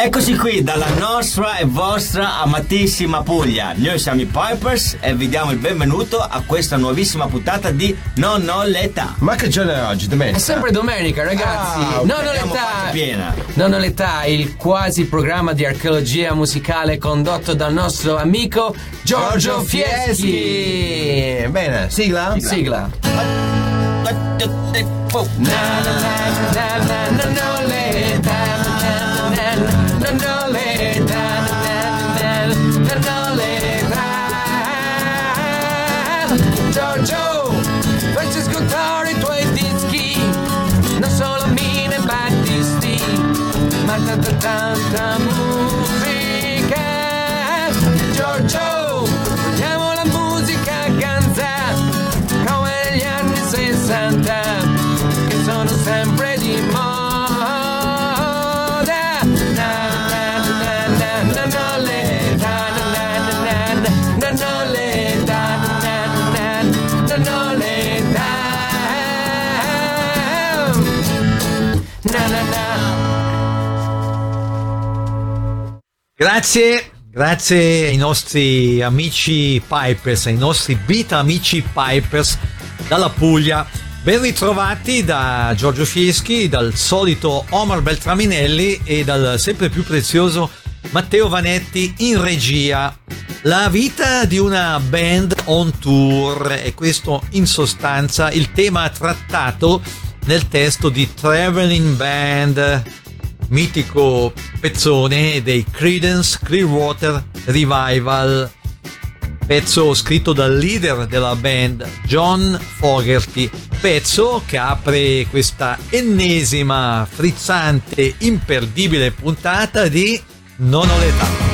Eccoci qui dalla nostra e vostra amatissima Puglia. Noi siamo i Pipers e vi diamo il benvenuto a questa nuovissima puntata di Non ho l'età. Ma che giorno è oggi? Domenica? È sempre domenica, ragazzi. Ah, non ho l'età. piena. Non ho l'età, il quasi programma di archeologia musicale condotto dal nostro amico Giorgio Fieschi. Bene, sigla? Sigla. Na, na, na, na, time, time Grazie, grazie ai nostri amici Pipers, ai nostri beat amici Pipers dalla Puglia. Ben ritrovati da Giorgio Fieschi, dal solito Omar Beltraminelli e dal sempre più prezioso Matteo Vanetti in regia. La vita di una band on tour e questo in sostanza il tema trattato nel testo di Traveling Band mitico pezzone dei Credence Clearwater Revival, pezzo scritto dal leader della band John Fogerty, pezzo che apre questa ennesima, frizzante, imperdibile puntata di Non ho l'età.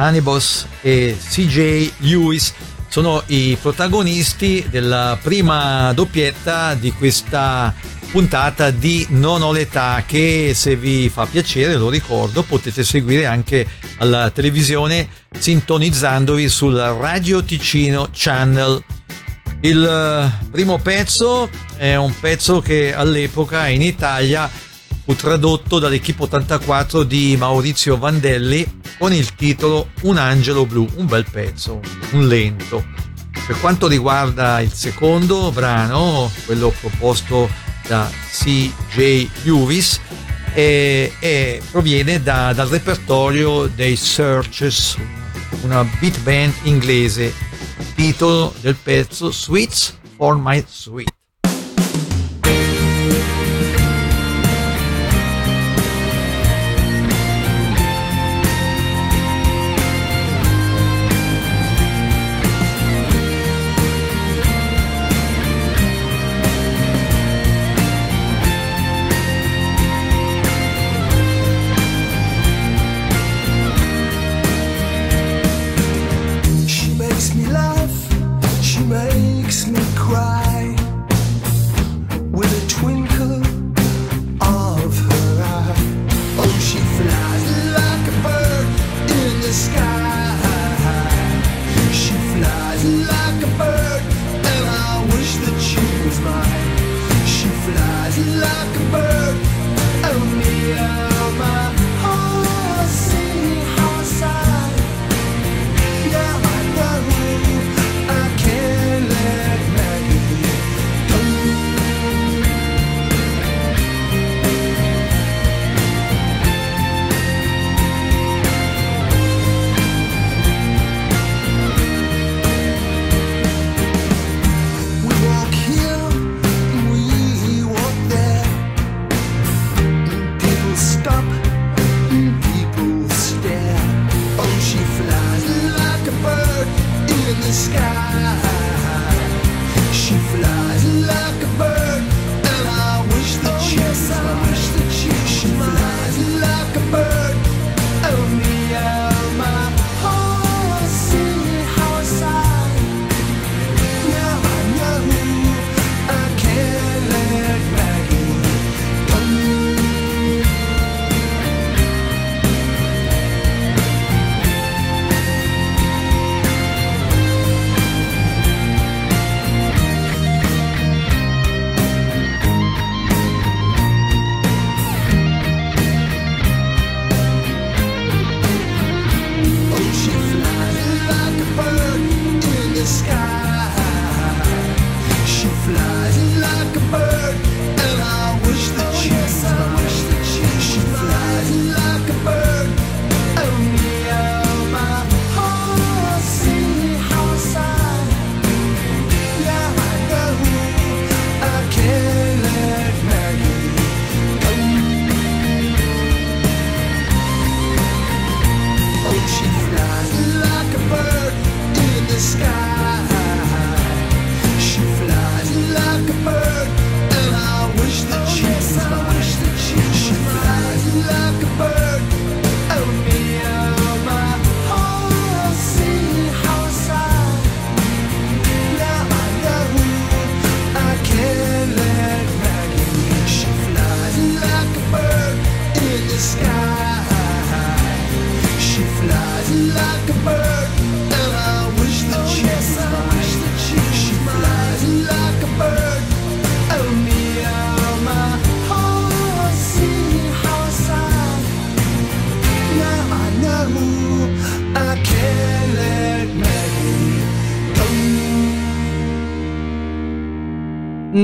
Hannibals e CJ Lewis sono i protagonisti della prima doppietta di questa puntata di Non ho l'età che se vi fa piacere, lo ricordo, potete seguire anche alla televisione sintonizzandovi sul Radio Ticino Channel. Il eh, primo pezzo è un pezzo che all'epoca in Italia fu tradotto dall'Equipe 84 di Maurizio Vandelli con il titolo Un angelo blu, un bel pezzo, un lento. Per quanto riguarda il secondo brano, quello proposto da CJ Lewis, e, e proviene da- dal repertorio dei Searches, una beat band inglese. Titolo del pezzo Sweets for My Sweet. makes me cry.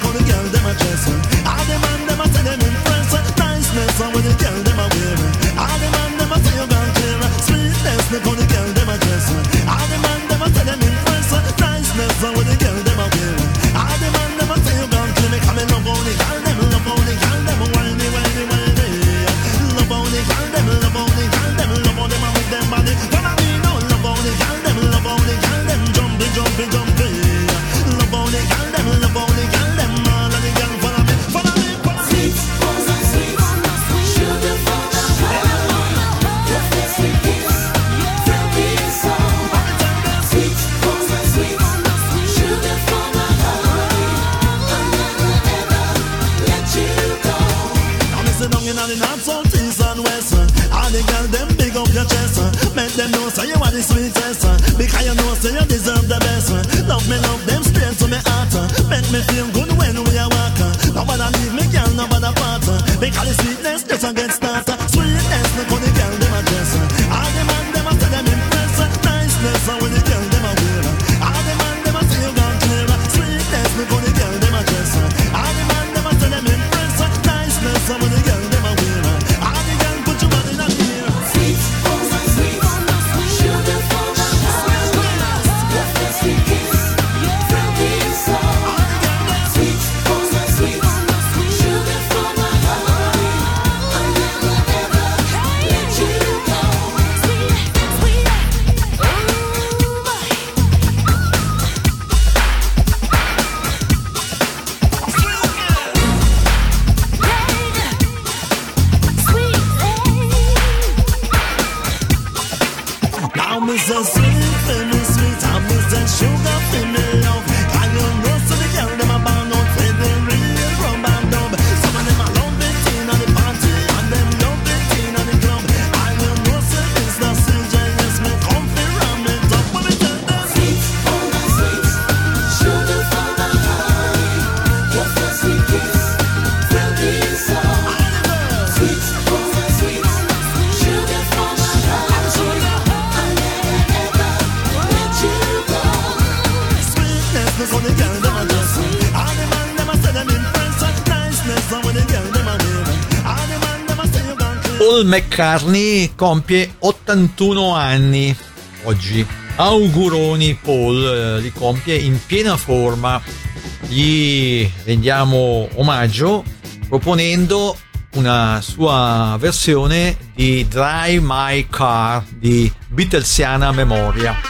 Look the girl them a dress All the man them a say them impress Niceness, how the girl them a wear All the man them a say you gone clear Sweetness, look how the girl them a dress All the man them a say them impress Niceness, how the girl them a wear All the man them a say you gone clear Me come and love the girl the girls them big up your chest. Make them know say you are the sweetest. Because you know say you deserve the best. Love me, love them straight to me heart. Make me feel good when we are walking. Nobody leave me, girl, nobody part. Because the sweetness just a get started. Now, and sweet, sugar, finna. McCartney compie 81 anni oggi. Auguroni Paul eh, li compie in piena forma. Gli rendiamo omaggio proponendo una sua versione di Drive My Car di Beatlesiana memoria.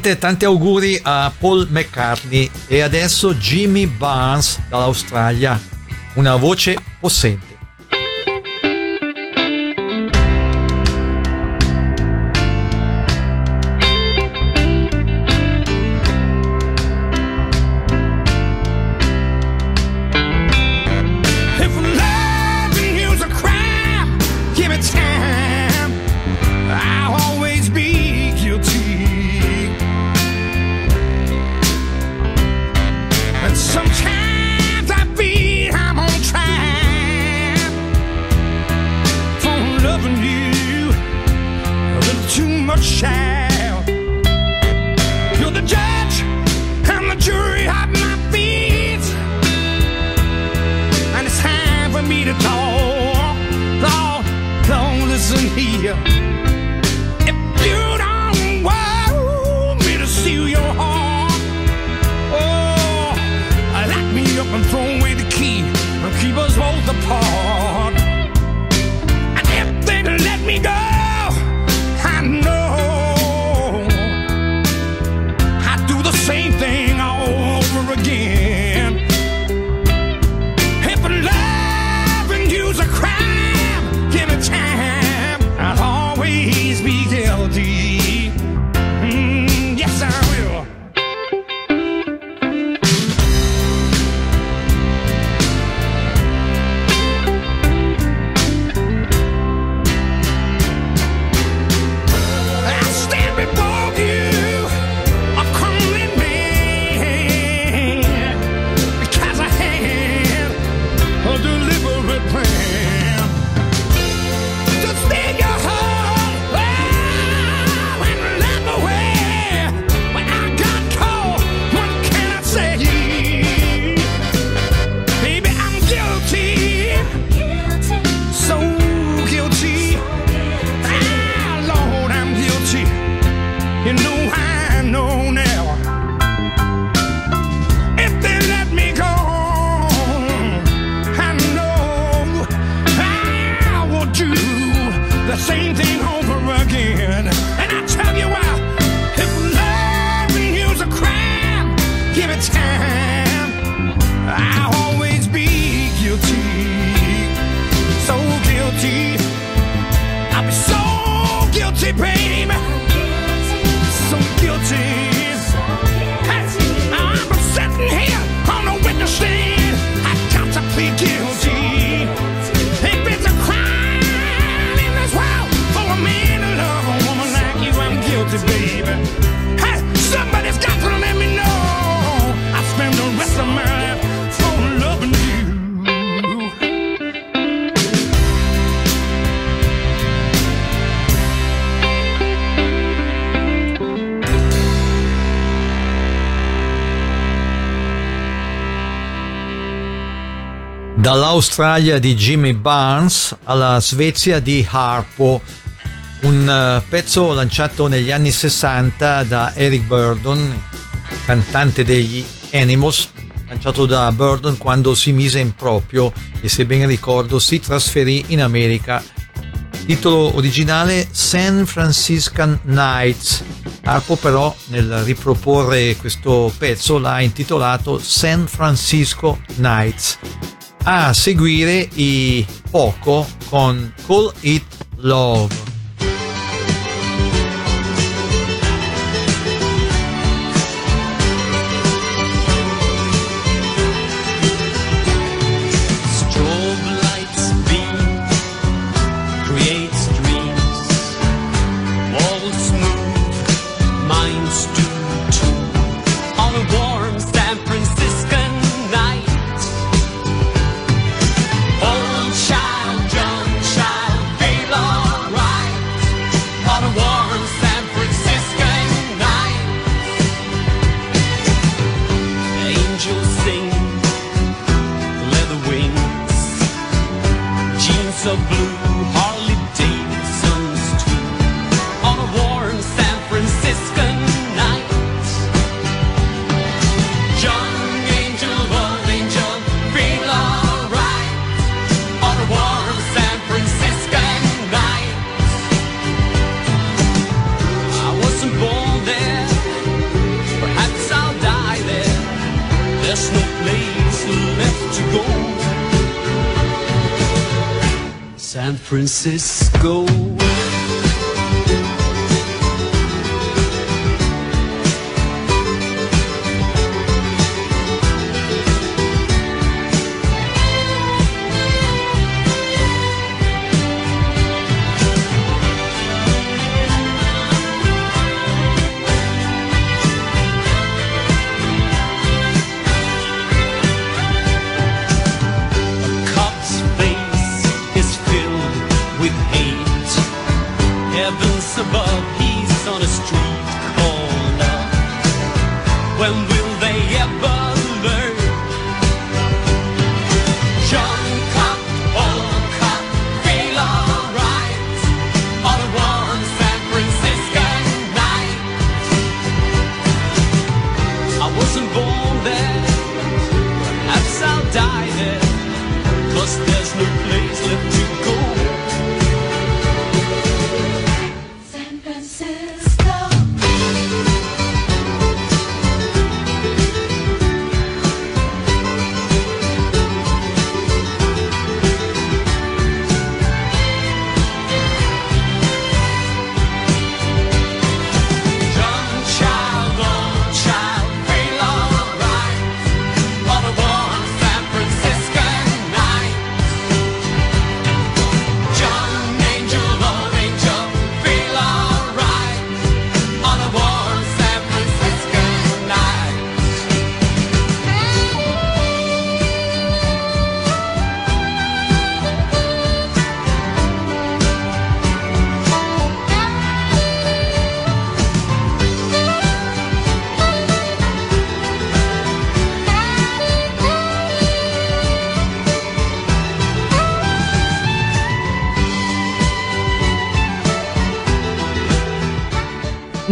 Ovviamente tanti auguri a Paul McCartney e adesso Jimmy Barnes dall'Australia, una voce possente. dall'Australia di Jimmy Barnes alla Svezia di Harpo, un eh, pezzo lanciato negli anni 60 da Eric Burdon, cantante degli Animals, lanciato da Burdon quando si mise in proprio e se ben ricordo si trasferì in America. Titolo originale San Franciscan Nights. Harpo però nel riproporre questo pezzo l'ha intitolato San Francisco Nights a seguire i Poco con Call It Love. differences there's no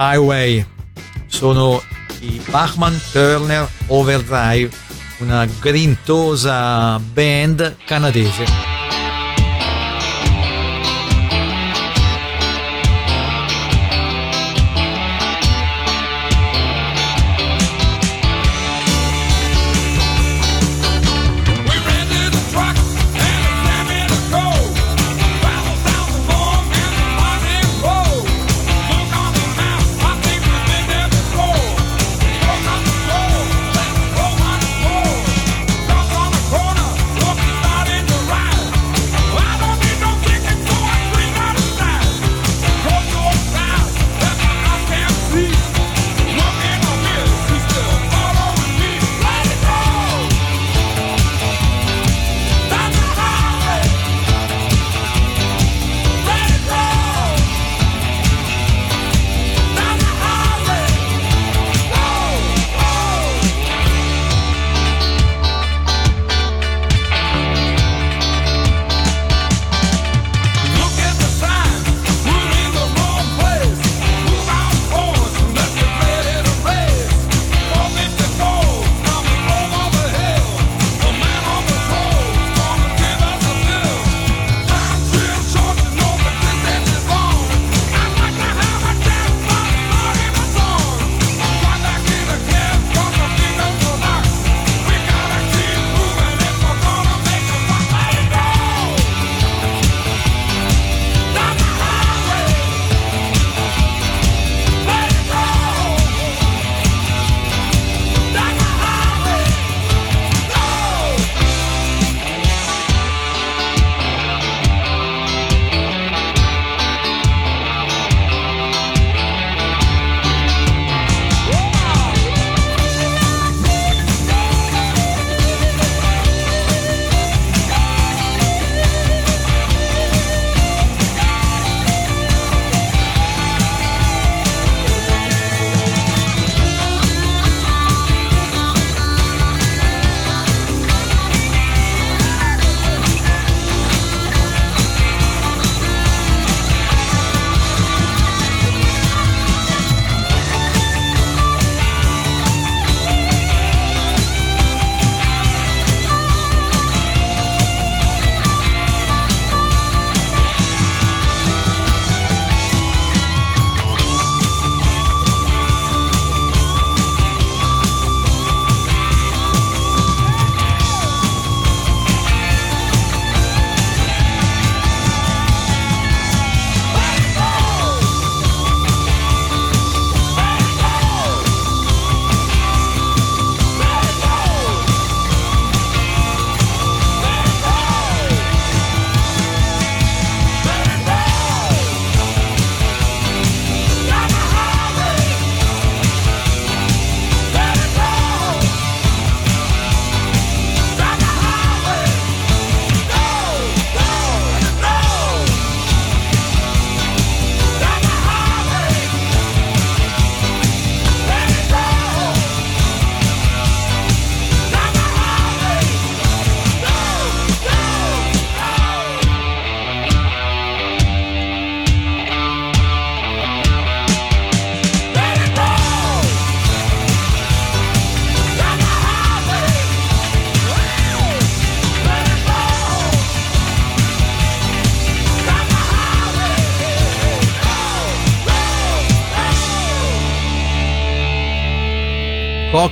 Highway sono i Bachman Turner Overdrive, una grintosa band canadese.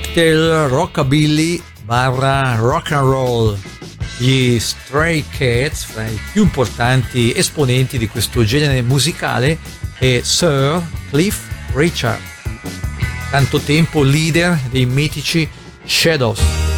Cocktail rockabilly barra rock and roll. Gli Stray Cats, fra i più importanti esponenti di questo genere musicale, è Sir Cliff Richard, tanto tempo leader dei mitici Shadows.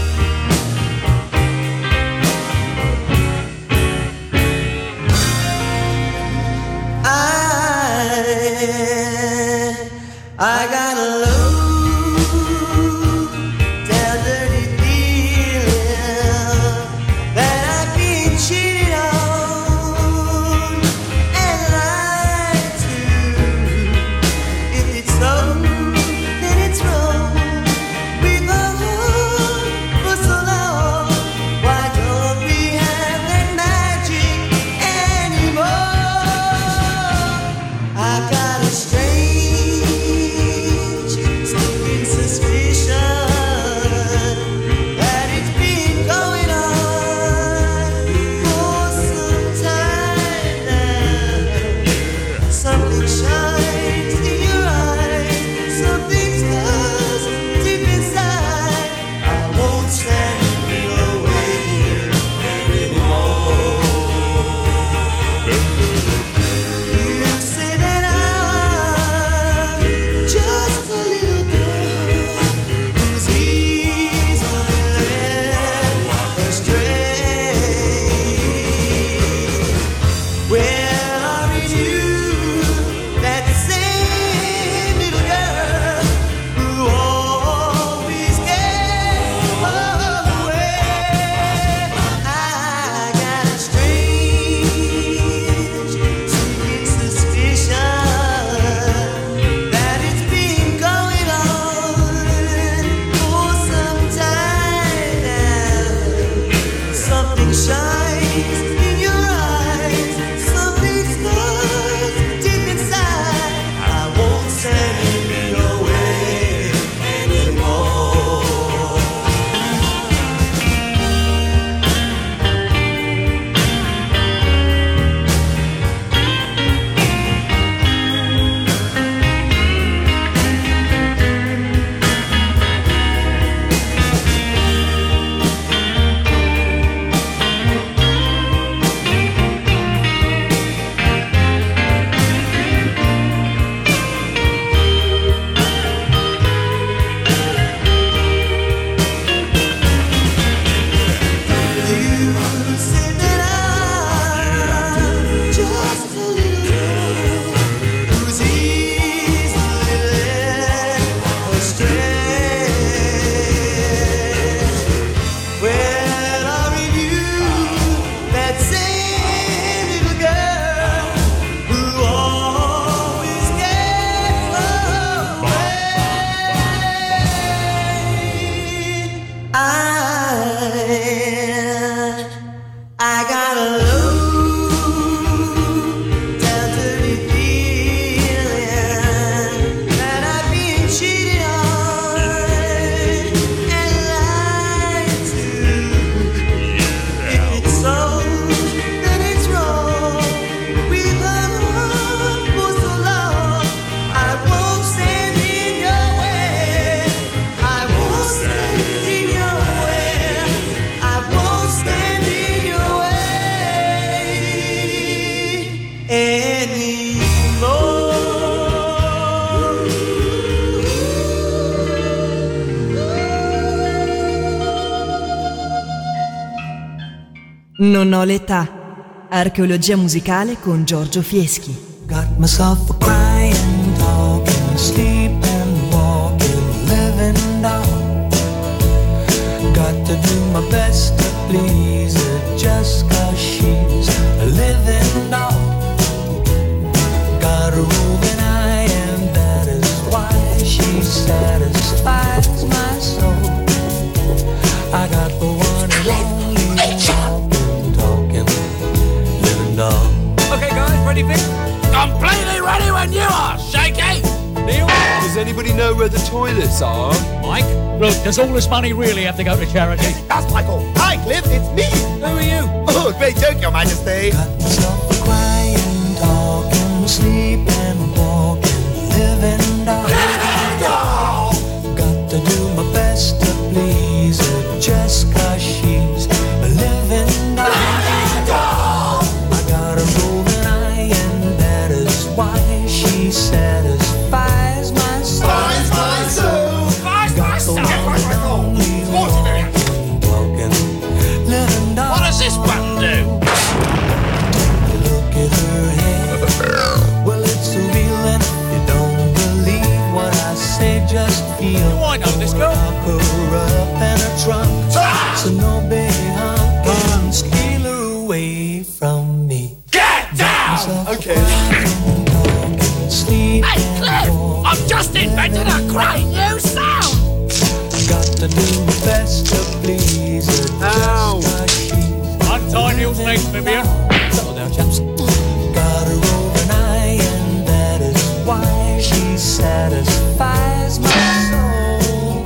Non ho l'età. Archeologia musicale con Giorgio Fieschi. Got myself a crying, talking, sleeping, walking, living doll. Got to do my best to please her just cause she's a living doll. Got a roving eye, and that is why she satisfies guys, ready, Vic? Completely ready when you are, Shaky! Neil? Does anybody know where the toilets are? Mike? Look, does all this money really have to go to charity? That's Michael. Hi, Cliff. It's me. Who are you? Oh, great joke, Your Majesty. Got myself a crying, talking, sleeping, walking, living I've just invented a great new sound! Got the new best of Blizzard. Ow! Untie your legs, Vivian. Settle down, chaps. Got her over an and that is why she satisfies my soul.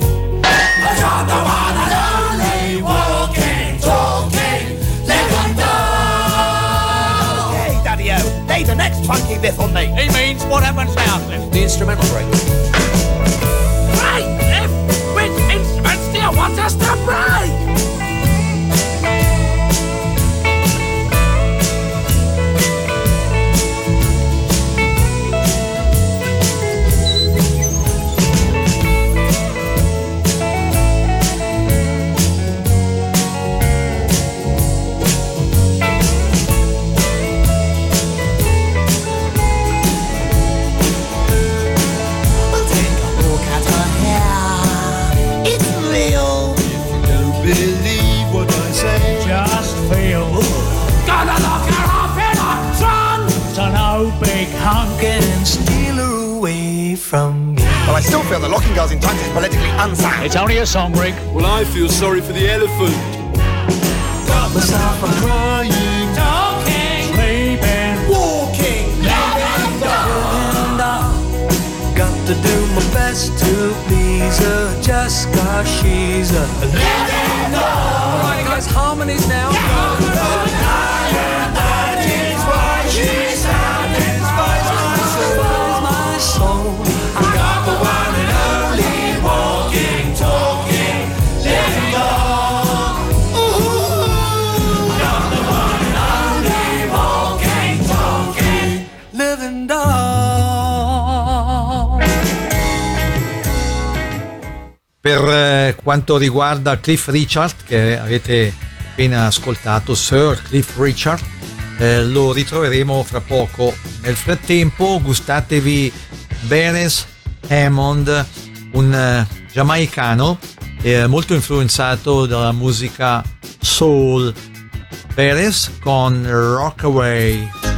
I'm the one and only walking, talking, living doll! Okay, Daddy-O, lay the next funky bit on me what happens now? The instrumental break. feel the locking girls in times is politically unsound. It's only a song, break. Well, I feel sorry for the elephant. Got myself a crying, talking, sleeping, walking, living dog. Got to do my best to please her just cause she's a living dog. Alright, guys, harmonies now. Yeah. Per eh, quanto riguarda Cliff Richard, che avete appena ascoltato, Sir Cliff Richard, eh, lo ritroveremo fra poco. Nel frattempo gustatevi Beres Hammond, un uh, giamaicano eh, molto influenzato dalla musica soul. Beres con Rockaway.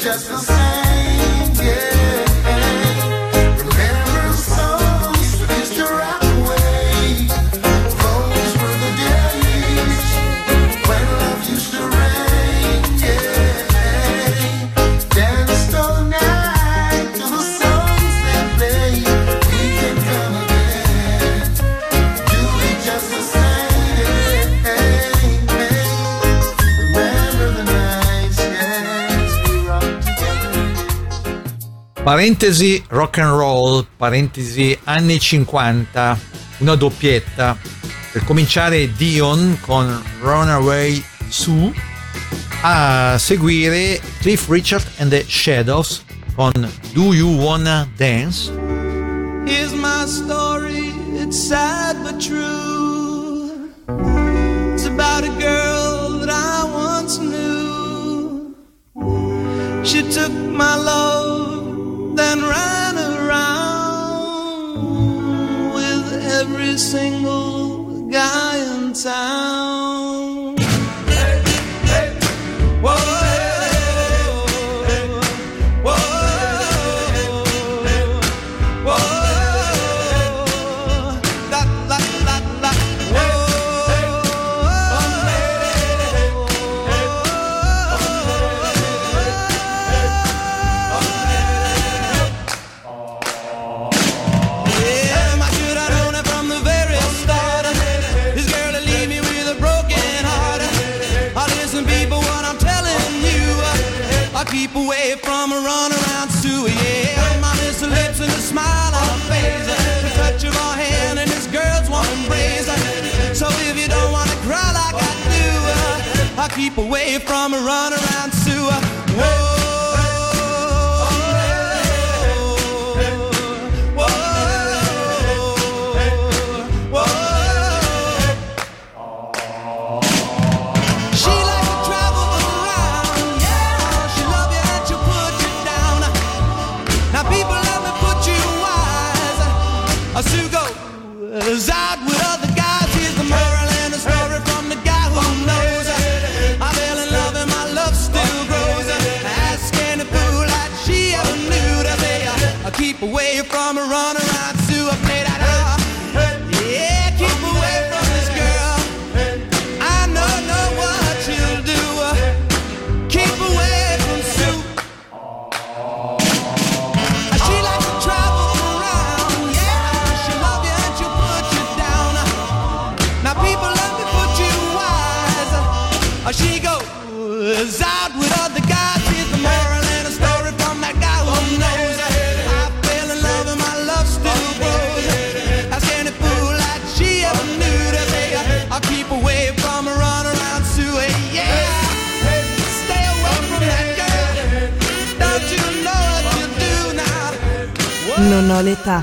just the same. Parentesi rock and roll, parentesi anni 50, una doppietta. Per cominciare Dion con Runaway Sue, a seguire Cliff Richard and the Shadows con Do You Wanna Dance? Here's my story, it's sad but true. It's about a girl that I once knew. She took my love. then ran around with every single guy in town. keep away from a runaround sewer. Whoa. Proletà.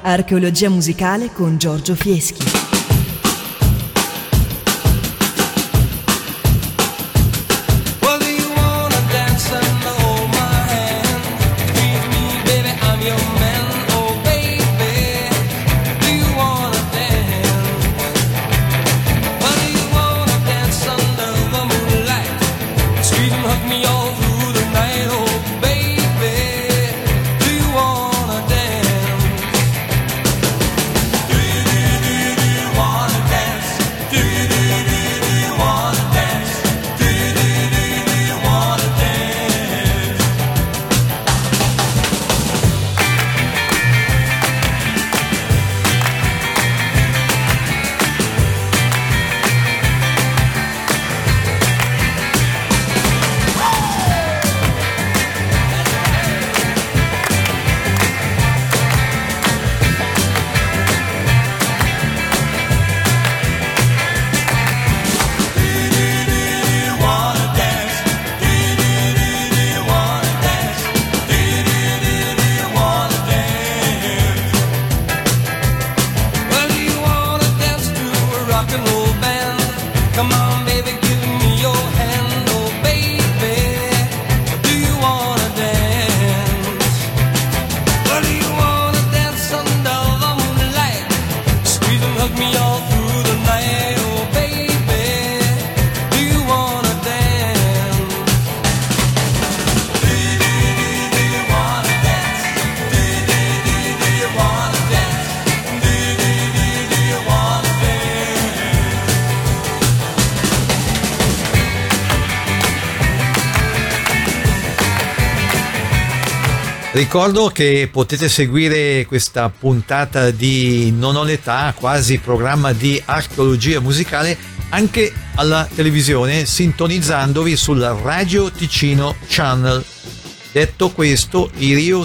Archeologia musicale con Giorgio Fieschi. Ricordo che potete seguire questa puntata di Non ho l'età, quasi programma di archeologia musicale, anche alla televisione, sintonizzandovi sulla Radio Ticino Channel. Detto questo, i Rio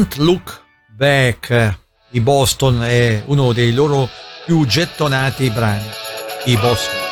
Don't Look Back di Boston è uno dei loro più gettonati brani. I Boston.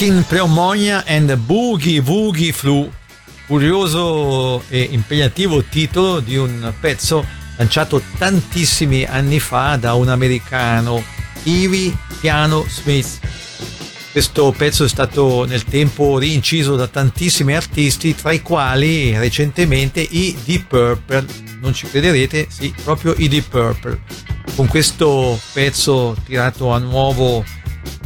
Rocking Pneumonia and Boogie Woogie Flu, curioso e impegnativo titolo di un pezzo lanciato tantissimi anni fa da un americano, Ivy Piano Smith. Questo pezzo è stato nel tempo rinciso da tantissimi artisti, tra i quali recentemente i Deep Purple. Non ci crederete, sì, proprio i Deep Purple. Con questo pezzo tirato a nuovo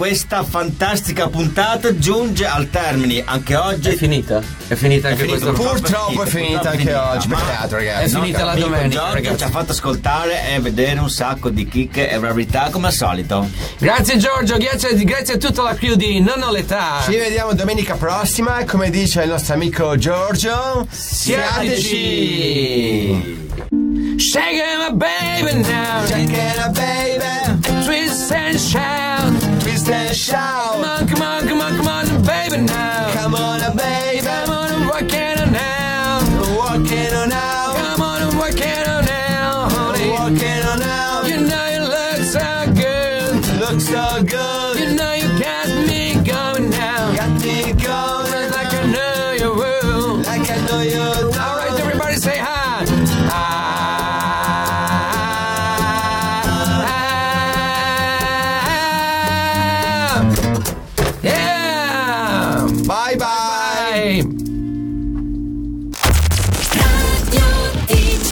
Questa fantastica puntata giunge al termine. Anche oggi è finita. È finita anche questa Purtroppo è finita anche oggi. Peccato, ragazzi. È finita la domenica, Giorgio ci ha fatto ascoltare e vedere un sacco di chicche e rarità come al solito. Grazie Giorgio, grazie, grazie a tutta la crew di Non ho l'età. Ci vediamo domenica prossima, come dice il nostro amico Giorgio. Siateci! Shake it, my baby now. Shake it, baby. Twist and shout. Twist